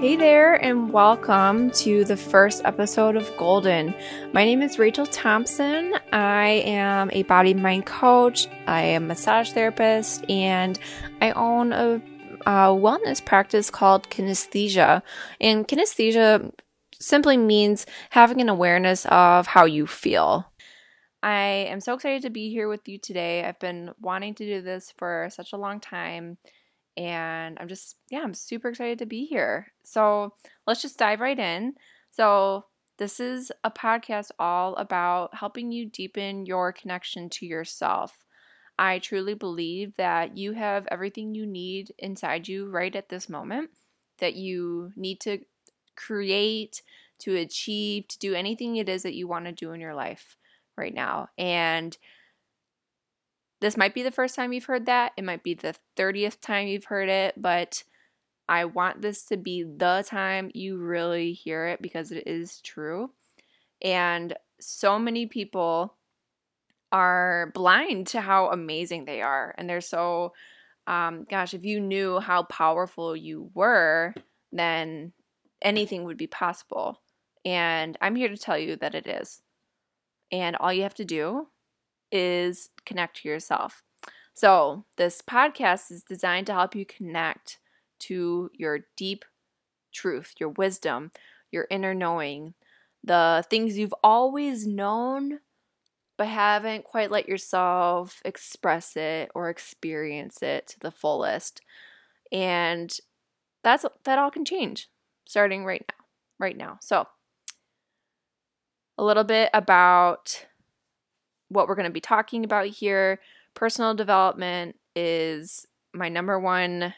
Hey there, and welcome to the first episode of Golden. My name is Rachel Thompson. I am a body mind coach, I am a massage therapist, and I own a, a wellness practice called kinesthesia. And kinesthesia simply means having an awareness of how you feel. I am so excited to be here with you today. I've been wanting to do this for such a long time and I'm just, yeah, I'm super excited to be here. So let's just dive right in. So, this is a podcast all about helping you deepen your connection to yourself. I truly believe that you have everything you need inside you right at this moment, that you need to create, to achieve, to do anything it is that you want to do in your life right now. And this might be the first time you've heard that. It might be the 30th time you've heard it, but I want this to be the time you really hear it because it is true. And so many people are blind to how amazing they are. And they're so, um, gosh, if you knew how powerful you were, then anything would be possible. And I'm here to tell you that it is. And all you have to do is connect to yourself. So, this podcast is designed to help you connect to your deep truth, your wisdom, your inner knowing, the things you've always known but haven't quite let yourself express it or experience it to the fullest. And that's that all can change starting right now. Right now. So, a little bit about what we're going to be talking about here. Personal development is my number one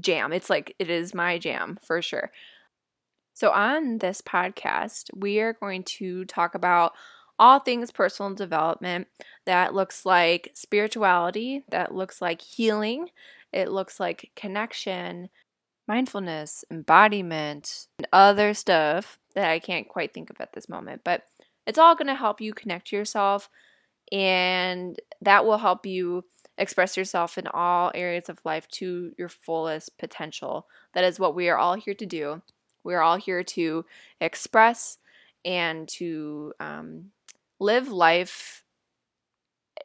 jam. It's like it is my jam for sure. So, on this podcast, we are going to talk about all things personal development that looks like spirituality, that looks like healing, it looks like connection, mindfulness, embodiment, and other stuff that I can't quite think of at this moment. But it's all going to help you connect to yourself, and that will help you express yourself in all areas of life to your fullest potential. That is what we are all here to do. We're all here to express and to um, live life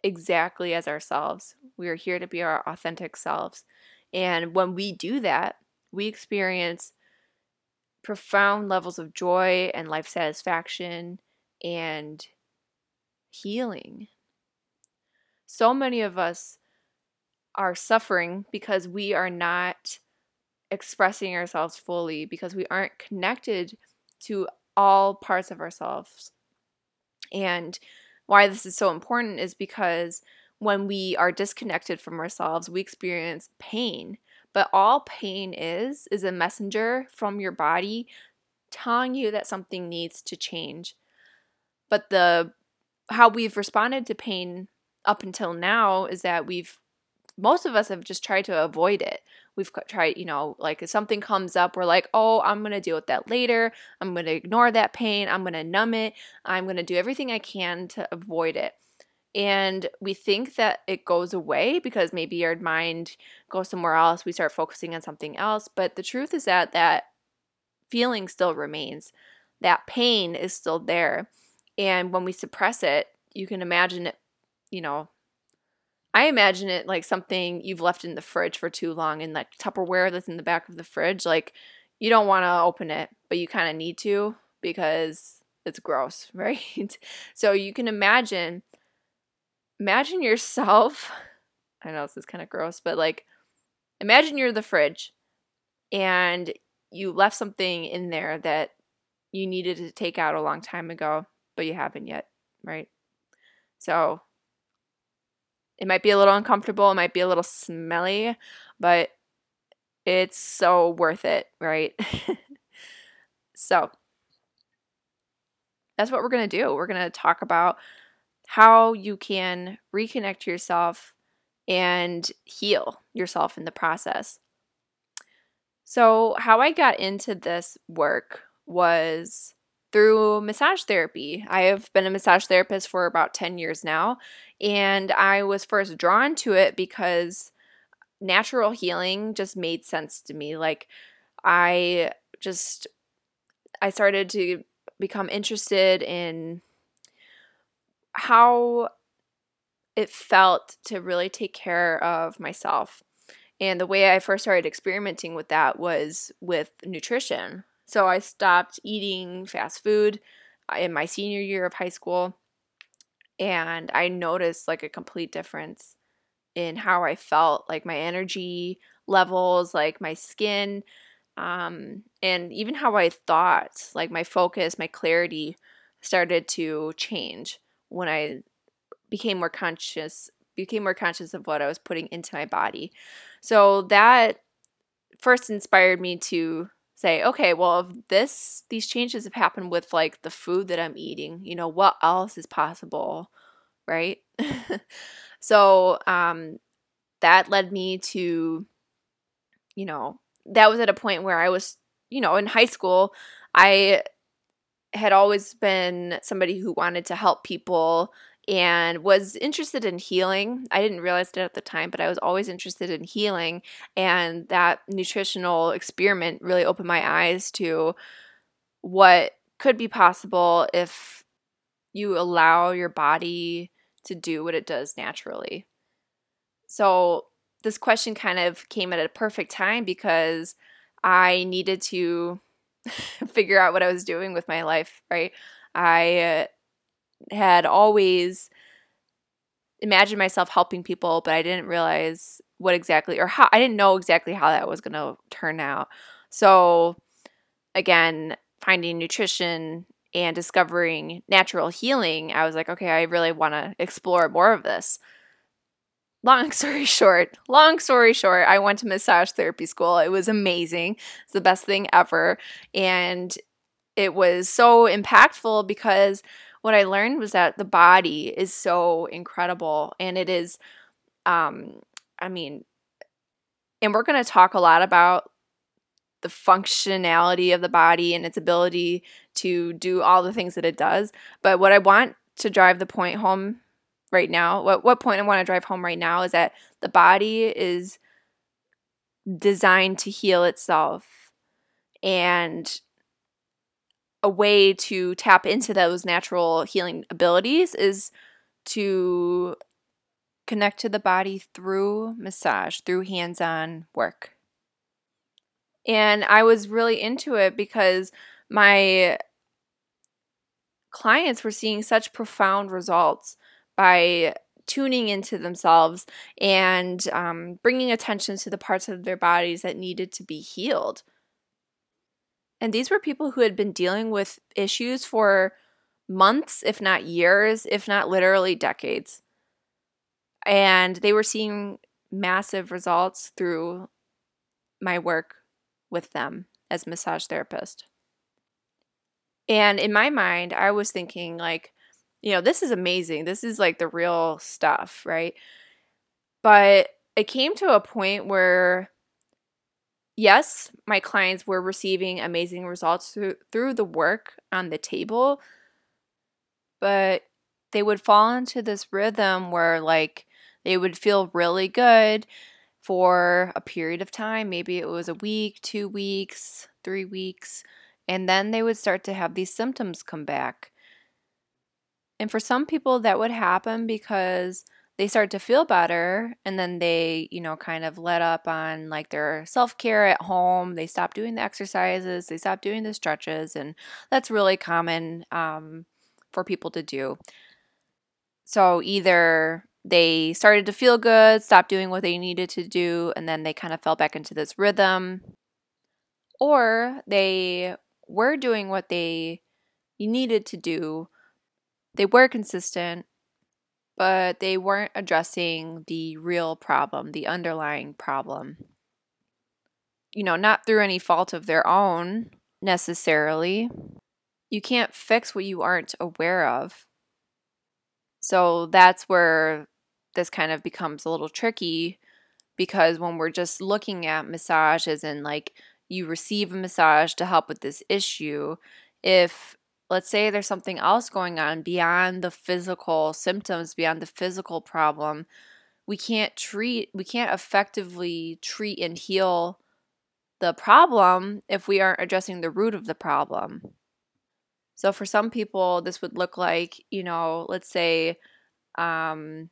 exactly as ourselves. We are here to be our authentic selves. And when we do that, we experience profound levels of joy and life satisfaction and healing. So many of us are suffering because we are not expressing ourselves fully, because we aren't connected to all parts of ourselves. And why this is so important is because when we are disconnected from ourselves, we experience pain. But all pain is, is a messenger from your body telling you that something needs to change. But the how we've responded to pain up until now is that we've most of us have just tried to avoid it. We've tried, you know, like if something comes up, we're like, oh, I'm going to deal with that later. I'm going to ignore that pain. I'm going to numb it. I'm going to do everything I can to avoid it. And we think that it goes away because maybe our mind goes somewhere else. We start focusing on something else. But the truth is that that feeling still remains, that pain is still there. And when we suppress it, you can imagine it, you know, I imagine it like something you've left in the fridge for too long and like Tupperware that's in the back of the fridge. Like you don't want to open it, but you kind of need to because it's gross, right? so you can imagine imagine yourself I know this is kind of gross, but like imagine you're the fridge and you left something in there that you needed to take out a long time ago but you haven't yet, right? So it might be a little uncomfortable, it might be a little smelly, but it's so worth it, right? so that's what we're going to do. We're going to talk about how you can reconnect to yourself and heal yourself in the process. So, how I got into this work was through massage therapy. I have been a massage therapist for about 10 years now, and I was first drawn to it because natural healing just made sense to me. Like, I just I started to become interested in how it felt to really take care of myself. And the way I first started experimenting with that was with nutrition. So I stopped eating fast food uh, in my senior year of high school and I noticed like a complete difference in how I felt, like my energy levels, like my skin, um, and even how I thought, like my focus, my clarity started to change when I became more conscious, became more conscious of what I was putting into my body. So that first inspired me to say, okay, well, if this these changes have happened with like the food that I'm eating, you know, what else is possible, right? so um, that led me to, you know, that was at a point where I was, you know, in high school, I had always been somebody who wanted to help people and was interested in healing. I didn't realize it at the time, but I was always interested in healing. And that nutritional experiment really opened my eyes to what could be possible if you allow your body to do what it does naturally. So, this question kind of came at a perfect time because I needed to figure out what I was doing with my life, right? I uh, had always imagined myself helping people, but I didn't realize what exactly or how I didn't know exactly how that was going to turn out. So again, finding nutrition and discovering natural healing, I was like, okay, I really want to explore more of this. Long story short, long story short, I went to massage therapy school. It was amazing. It's the best thing ever. And it was so impactful because what I learned was that the body is so incredible and it is um I mean and we're going to talk a lot about the functionality of the body and its ability to do all the things that it does. But what I want to drive the point home right now, what what point I want to drive home right now is that the body is designed to heal itself and a way to tap into those natural healing abilities is to connect to the body through massage, through hands on work. And I was really into it because my clients were seeing such profound results by tuning into themselves and um, bringing attention to the parts of their bodies that needed to be healed. And these were people who had been dealing with issues for months, if not years, if not literally decades. And they were seeing massive results through my work with them as massage therapist. And in my mind, I was thinking like, you know, this is amazing. This is like the real stuff, right? But it came to a point where yes, my clients were receiving amazing results through, through the work on the table, but they would fall into this rhythm where, like, they would feel really good for a period of time. Maybe it was a week, two weeks, three weeks, and then they would start to have these symptoms come back. And for some people, that would happen because they start to feel better and then they, you know, kind of let up on like their self care at home. They stop doing the exercises, they stop doing the stretches, and that's really common um, for people to do. So either they started to feel good, stopped doing what they needed to do, and then they kind of fell back into this rhythm, or they were doing what they needed to do. They were consistent, but they weren't addressing the real problem, the underlying problem. You know, not through any fault of their own necessarily. You can't fix what you aren't aware of. So that's where this kind of becomes a little tricky because when we're just looking at massages and like you receive a massage to help with this issue, if let's say there's something else going on beyond the physical symptoms, beyond the physical problem, we can't treat, we can't effectively treat and heal the problem if we aren't addressing the root of the problem. So for some people, this would look like, you know, let's say um,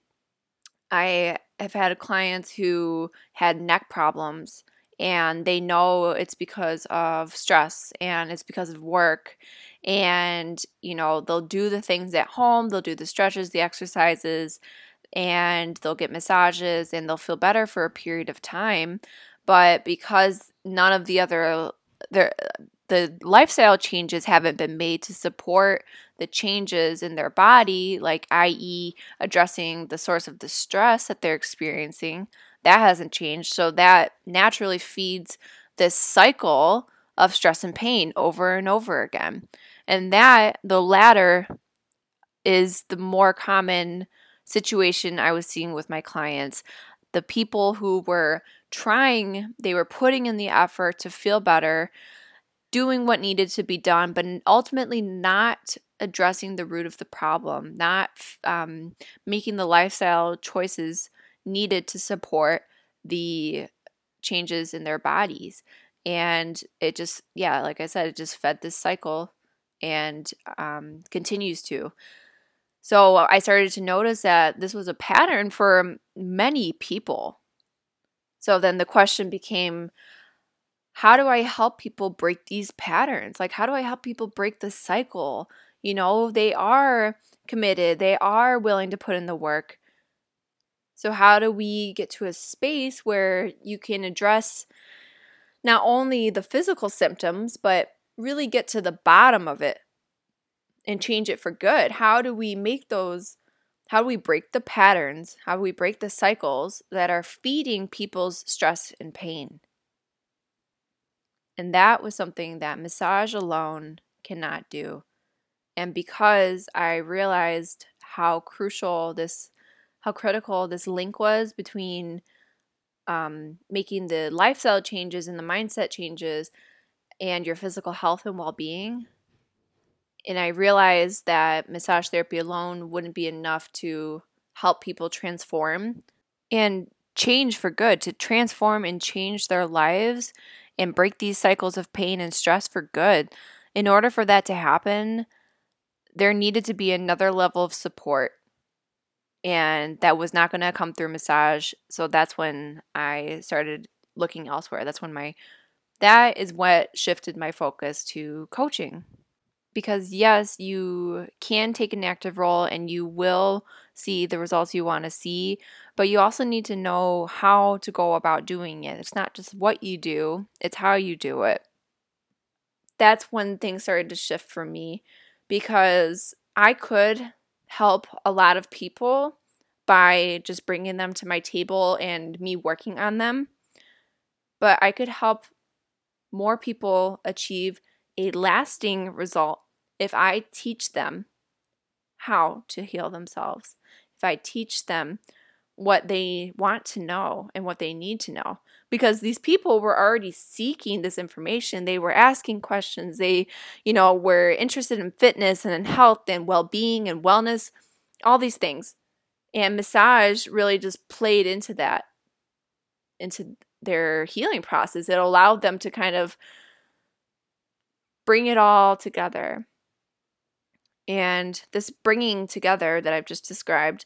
I have had clients who had neck problems and they know it's because of stress and it's because of work and you know they'll do the things at home they'll do the stretches the exercises and they'll get massages and they'll feel better for a period of time but because none of the other the the lifestyle changes haven't been made to support the changes in their body like i.e. addressing the source of the stress that they're experiencing that hasn't changed so that naturally feeds this cycle of stress and pain over and over again and that the latter is the more common situation I was seeing with my clients. The people who were trying, they were putting in the effort to feel better, doing what needed to be done, but ultimately not addressing the root of the problem, not um, making the lifestyle choices needed to support the changes in their bodies. And it just, yeah, like I said, it just fed this cycle and um, continues to. So I started to notice that this was a pattern for many people. So then the question became how do I help people break these patterns? Like, how do I help people break the cycle? You know, they are committed, they are willing to put in the work. So, how do we get to a space where you can address not only the physical symptoms, but really get to the bottom of it? and change it for good? How do we make those? How do we break the patterns? How do we break the cycles that are feeding people's stress and pain? And that was something that massage alone cannot do. And because I realized how crucial this, how critical this link was between um, making the lifestyle changes and the mindset changes and your physical health and well being, and I realized that massage therapy alone wouldn't be enough to help people transform and change for good, to transform and change their lives and break these cycles of pain and stress for good. In order for that to happen, there needed to be another level of support. And that was not going to come through massage. So that's when I started looking elsewhere. That's when my, that is what shifted my focus to coaching because yes, you can take an active role and you will see the results you want to see, but you also need to know how to go about doing it. It's not just what you do, it's how you do it. That's when things started to shift for me because I could help a lot of people by just bringing them to my table and me working on them. But I could help more people achieve a lasting result if I teach them how to heal themselves, if I teach them what they want to know and what they need to know because these people were already seeking this information. They were asking questions. They you know were interested in fitness and in health and well-being and wellness all these things. And massage really just played into that into their healing process. It allowed them to kind of bring it all together. And this bringing together that I've just described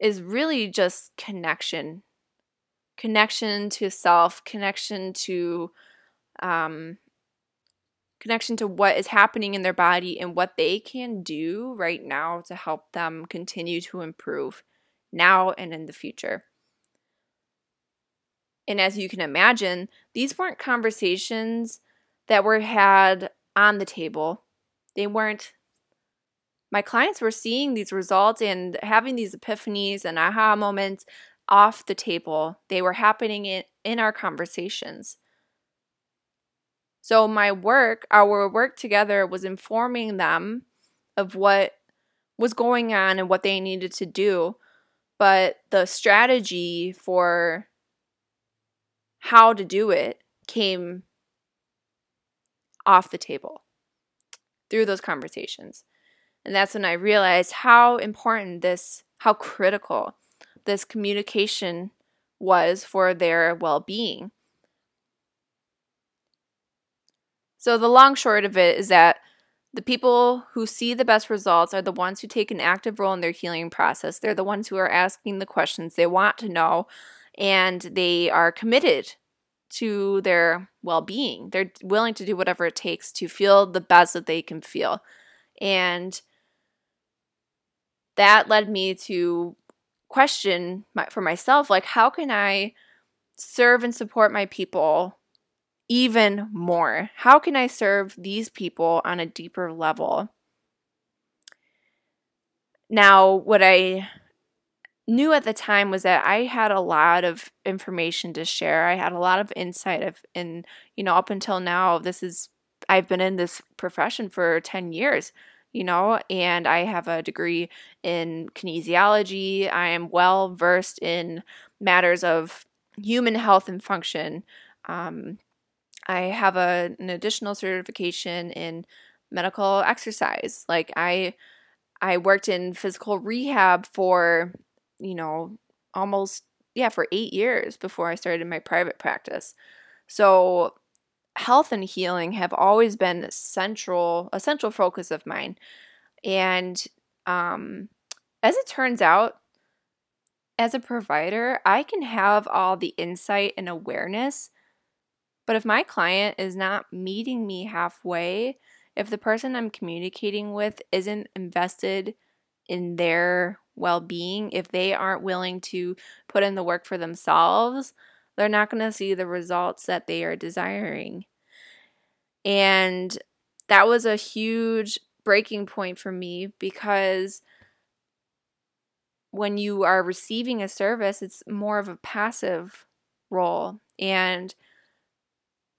is really just connection connection to self, connection to um, connection to what is happening in their body and what they can do right now to help them continue to improve now and in the future. And as you can imagine, these weren't conversations that were had on the table. They weren't my clients were seeing these results and having these epiphanies and aha moments off the table. They were happening in, in our conversations. So, my work, our work together, was informing them of what was going on and what they needed to do. But the strategy for how to do it came off the table through those conversations. And that's when I realized how important this, how critical this communication was for their well being. So, the long short of it is that the people who see the best results are the ones who take an active role in their healing process. They're the ones who are asking the questions they want to know and they are committed to their well being. They're willing to do whatever it takes to feel the best that they can feel. And that led me to question my, for myself like, how can I serve and support my people even more? How can I serve these people on a deeper level? Now, what I knew at the time was that I had a lot of information to share. I had a lot of insight of and you know up until now this is I've been in this profession for 10 years, you know, and I have a degree in kinesiology. I am well versed in matters of human health and function. Um, I have a, an additional certification in medical exercise. Like I I worked in physical rehab for you know, almost, yeah, for eight years before I started my private practice. So, health and healing have always been central, a central focus of mine. And um, as it turns out, as a provider, I can have all the insight and awareness. But if my client is not meeting me halfway, if the person I'm communicating with isn't invested in their well being, if they aren't willing to put in the work for themselves, they're not going to see the results that they are desiring. And that was a huge breaking point for me because when you are receiving a service, it's more of a passive role. And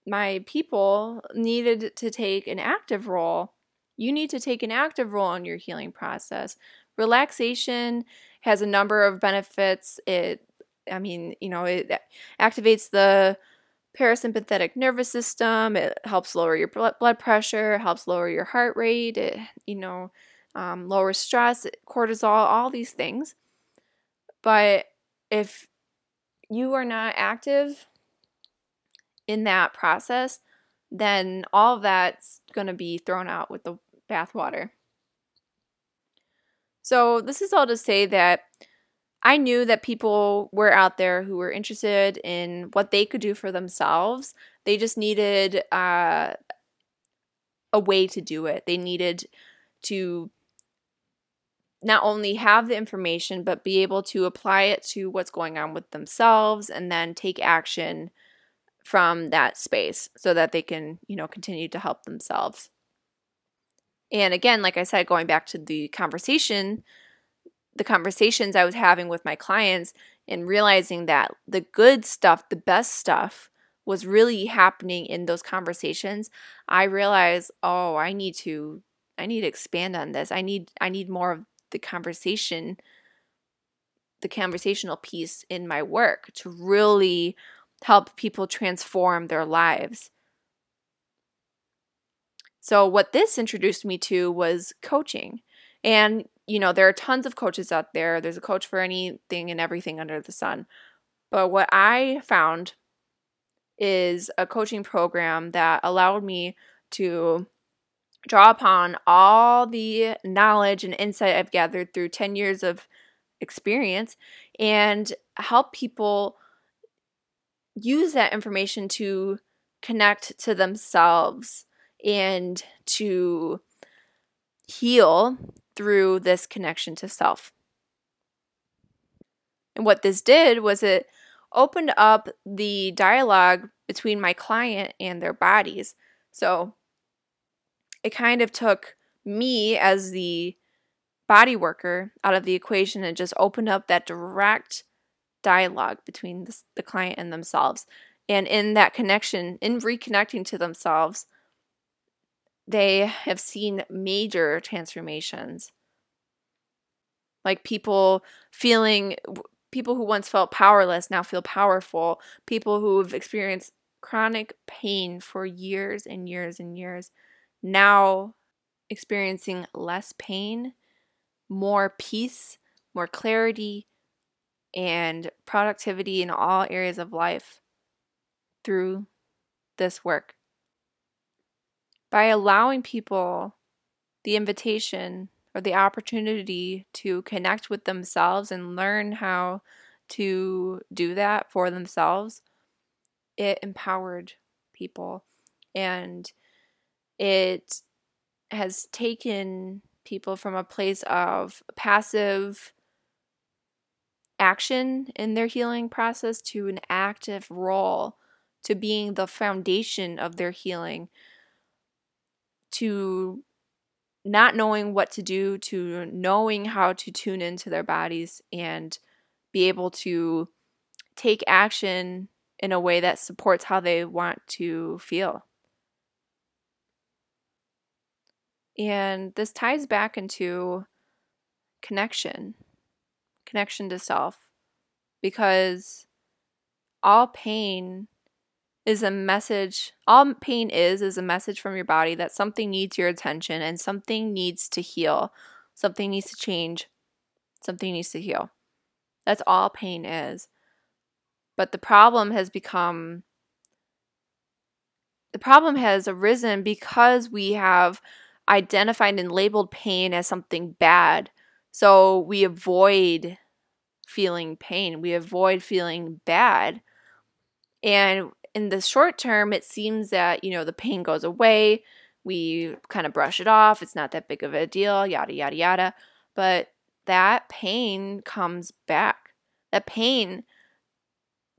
my people needed to take an active role. You need to take an active role in your healing process. Relaxation has a number of benefits. It, I mean, you know, it activates the parasympathetic nervous system. It helps lower your blood pressure, helps lower your heart rate. It, you know, um, lower stress, cortisol, all these things. But if you are not active in that process, then all that's going to be thrown out with the bathwater. So, this is all to say that I knew that people were out there who were interested in what they could do for themselves. They just needed uh, a way to do it. They needed to not only have the information, but be able to apply it to what's going on with themselves and then take action from that space so that they can, you know, continue to help themselves. And again, like I said, going back to the conversation, the conversations I was having with my clients and realizing that the good stuff, the best stuff, was really happening in those conversations, I realized, oh, I need to I need to expand on this. I need I need more of the conversation the conversational piece in my work to really help people transform their lives. So, what this introduced me to was coaching. And, you know, there are tons of coaches out there. There's a coach for anything and everything under the sun. But what I found is a coaching program that allowed me to draw upon all the knowledge and insight I've gathered through 10 years of experience and help people use that information to connect to themselves and to heal through this connection to self. And what this did was it opened up the dialogue between my client and their bodies. So it kind of took me as the body worker out of the equation and just opened up that direct dialogue between the, client and themselves. And in that connection, in reconnecting to themselves, they have seen major transformations. Like people feeling, people who once felt powerless now feel powerful. People who have experienced chronic pain for years and years and years now experiencing less pain, more peace, more clarity, and productivity in all areas of life through this work. By allowing people the invitation or the opportunity to connect with themselves and learn how to do that for themselves, it empowered people. And it has taken people from a place of passive action in their healing process to an active role to being the foundation of their healing to not knowing what to do to knowing how to tune into their bodies and be able to take action in a way that supports how they want to feel. And this ties back into connection, connection to self, because all pain is a message all pain is is a message from your body that something needs your attention and something needs to heal. Something needs to change. Something needs to heal. That's all pain is. But the problem has become the problem has arisen because we have identified and labeled pain as something bad. So we avoid feeling pain. We avoid feeling bad. And in the short term, it seems that, you know, the pain goes away. We kind of brush it off. It's not that big of a deal, yada, yada, yada. But that pain comes back. That pain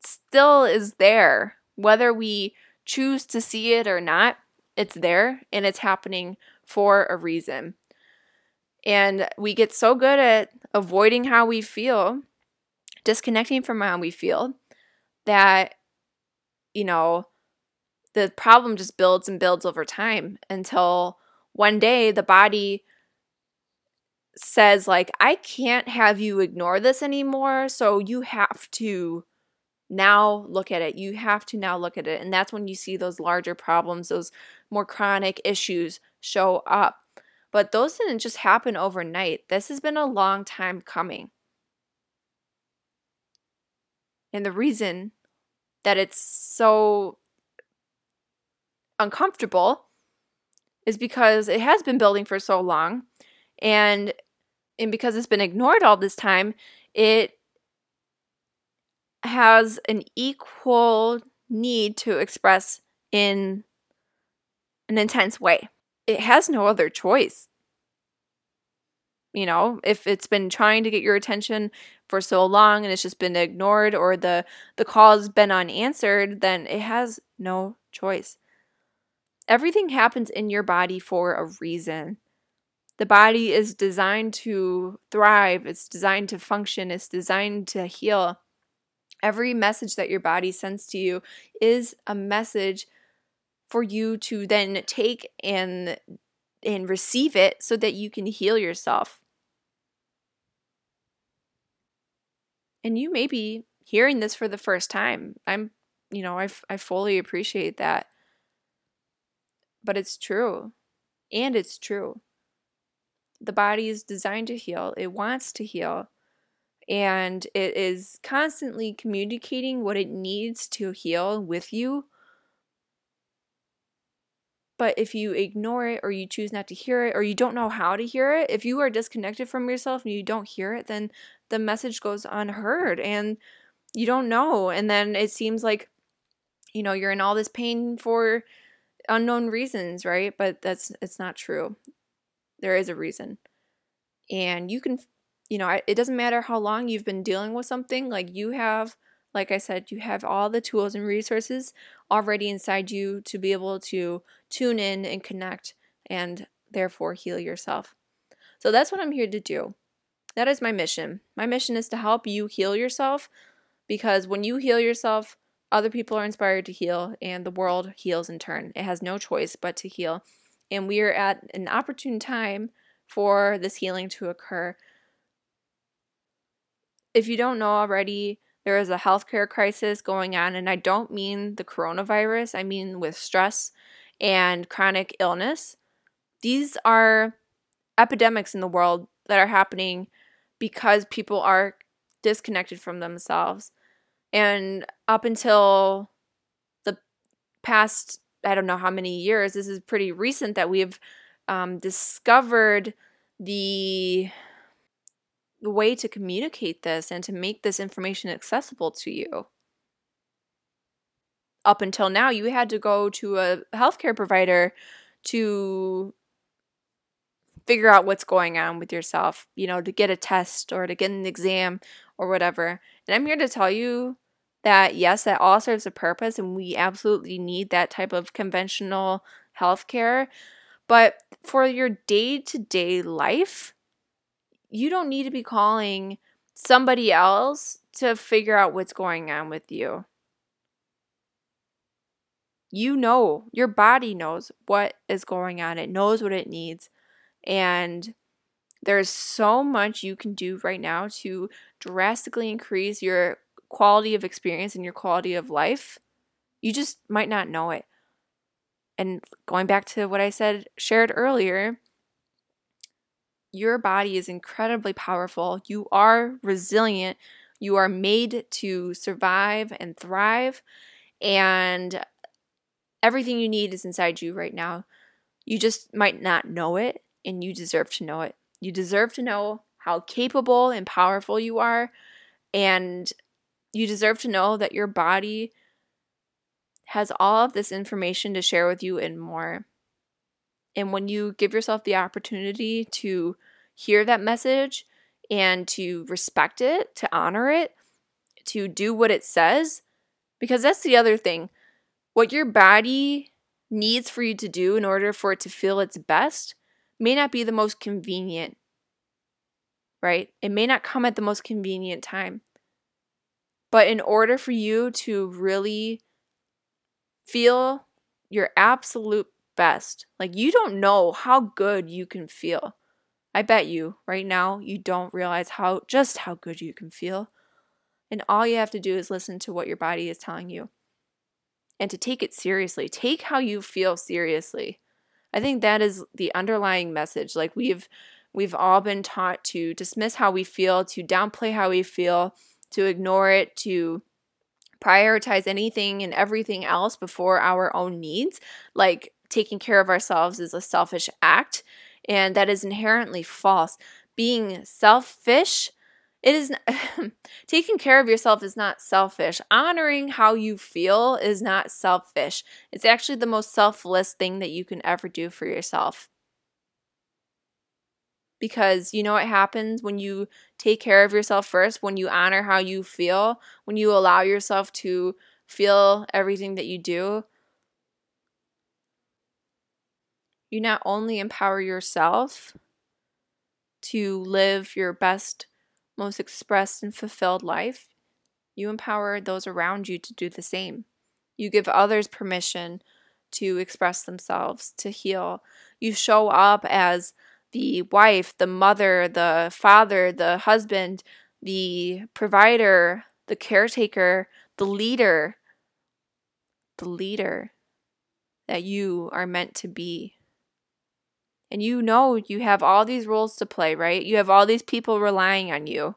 still is there. Whether we choose to see it or not, it's there and it's happening for a reason. And we get so good at avoiding how we feel, disconnecting from how we feel, that you know, the problem just builds and builds over time until one day the body says like I can't have you ignore this anymore, so you have to now look at it. You have to now look at it. And that's when you see those larger problems, those more chronic issues show up. But those didn't just happen overnight. This has been a long time coming. And the reason that it's so uncomfortable is because it has been building for so long. And and because it's been ignored all this time it has an equal need to express in an intense way. It has no other choice you know if it's been trying to get your attention for so long and it's just been ignored or the the call's been unanswered then it has no choice. Everything happens in your body for a reason. The body is designed to thrive. It's designed to function. It's designed to heal. Every message that your body sends to you is a message for you to then take and and receive it so that you can heal yourself. And you may be hearing this for the first time. I'm, you know, I, I fully appreciate that. But it's true. And it's true. The body is designed to heal, it wants to heal. And it is constantly communicating what it needs to heal with you but if you ignore it or you choose not to hear it or you don't know how to hear it, if you are disconnected from yourself and you don't hear it, then the message goes unheard and you don't know. And then it seems like, you know, you're in all this pain for unknown reasons, right? But that's it's not true. There is a reason. And you can you know, it doesn't matter how long you've been dealing with something, like you have like I said, you have all the tools and resources already inside you to be able to tune in and connect and therefore heal yourself. So that's what I'm here to do. That is my mission. My mission is to help you heal yourself because when you heal yourself, other people are inspired to heal and the world heals in turn. It has no choice but to heal. And we are at an opportune time for this healing to occur. If you don't know already, there is a healthcare crisis going on, and I don't mean the coronavirus, I mean with stress and chronic illness. These are epidemics in the world that are happening because people are disconnected from themselves. And up until the past I don't know how many years. This is pretty recent that we've um, discovered the the way to communicate this and to make this information accessible to you. Up until now, you had to go to a healthcare provider to figure out what's going on with yourself, you know, to get a test or to get an exam or whatever. And I'm here to tell you that yes, that all serves a purpose and we absolutely need that type of conventional healthcare. But for your day to day life, you don't need to be calling somebody else to figure out what's going on with you. You know, your body knows what is going on, it knows what it needs. And there's so much you can do right now to drastically increase your quality of experience and your quality of life, you just might not know it. And going back to what I said, shared earlier, your body is incredibly powerful. You are resilient. You are made to survive and thrive. And everything you need is inside you right now. You just might not know it, and you deserve to know it. You deserve to know how capable and powerful you are. And you deserve to know that your body has all of this information to share with you and more. And when you give yourself the opportunity to hear that message and to respect it, to honor it, to do what it says, because that's the other thing. What your body needs for you to do in order for it to feel its best may not be the most convenient, right? It may not come at the most convenient time. But in order for you to really feel your absolute best, like you don't know how good you can feel. I bet you right now you don't realize how just how good you can feel. And all you have to do is listen to what your body is telling you and to take it seriously. Take how you feel seriously. I think that is the underlying message. Like we've we've all been taught to dismiss how we feel, to downplay how we feel, to ignore it, to prioritize anything and everything else before our own needs, like taking care of ourselves is a selfish act, and that is inherently false. Being selfish, it is taking care of yourself is not selfish. Honoring how you feel is not selfish. It's actually the most selfless thing that you can ever do for yourself because you know what happens when you take care of yourself first, when you honor how you feel, when you allow yourself to feel everything that you do. You not only empower yourself to live your best, most expressed and fulfilled life, you empower those around you to do the same. You give others permission to express themselves, to heal. You show up as the wife, the mother, the father, the husband, the provider, the caretaker, the leader, the leader that you are meant to be. And you know you have all these roles to play, right? You have all these people relying on you.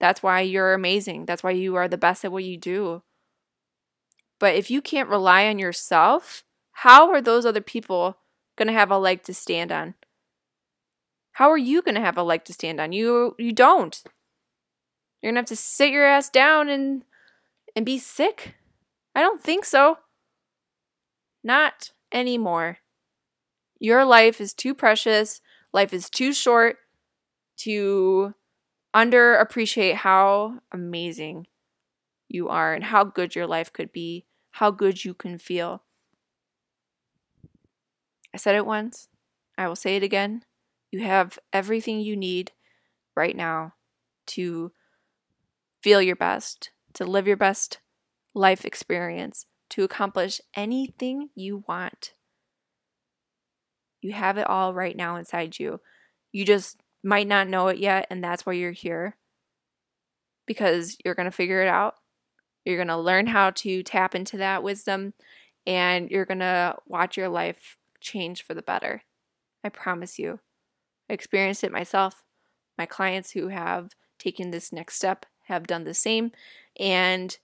That's why you're amazing. That's why you are the best at what you do. But if you can't rely on yourself, how are those other people going to have a leg to stand on? How are you going to have a leg to stand on? You you don't. You're going to have to sit your ass down and and be sick? I don't think so. Not anymore. Your life is too precious. Life is too short to underappreciate how amazing you are and how good your life could be, how good you can feel. I said it once. I will say it again. You have everything you need right now to feel your best, to live your best life experience, to accomplish anything you want. You have it all right now inside you. You just might not know it yet, and that's why you're here. Because you're going to figure it out. You're going to learn how to tap into that wisdom, and you're going to watch your life change for the better. I promise you. I experienced it myself. My clients who have taken this next step have done the same. And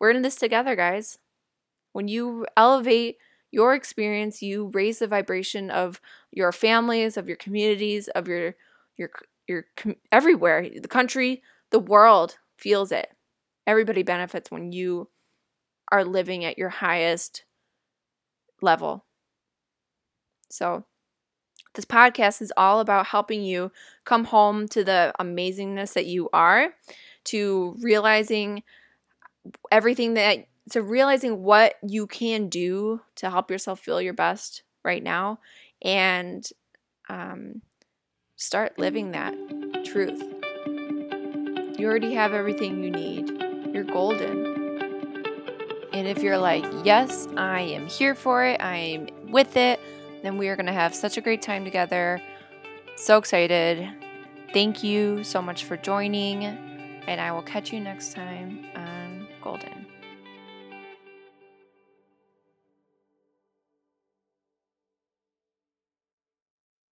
we're in this together, guys. When you elevate your experience, you raise the vibration of your families, of your communities, of your your your everywhere, the country, the world feels it. Everybody benefits when you are living at your highest level. So, this podcast is all about helping you come home to the amazingness that you are, to realizing everything that, to realizing what you can do to help yourself feel your best right now, and um, start living that truth. You already have everything you need. You're golden. And if you're like, yes, I am here for it, I'm with it, then we are going to have such a great time together. So excited. Thank you so much for joining, and I will catch you next time on Golden.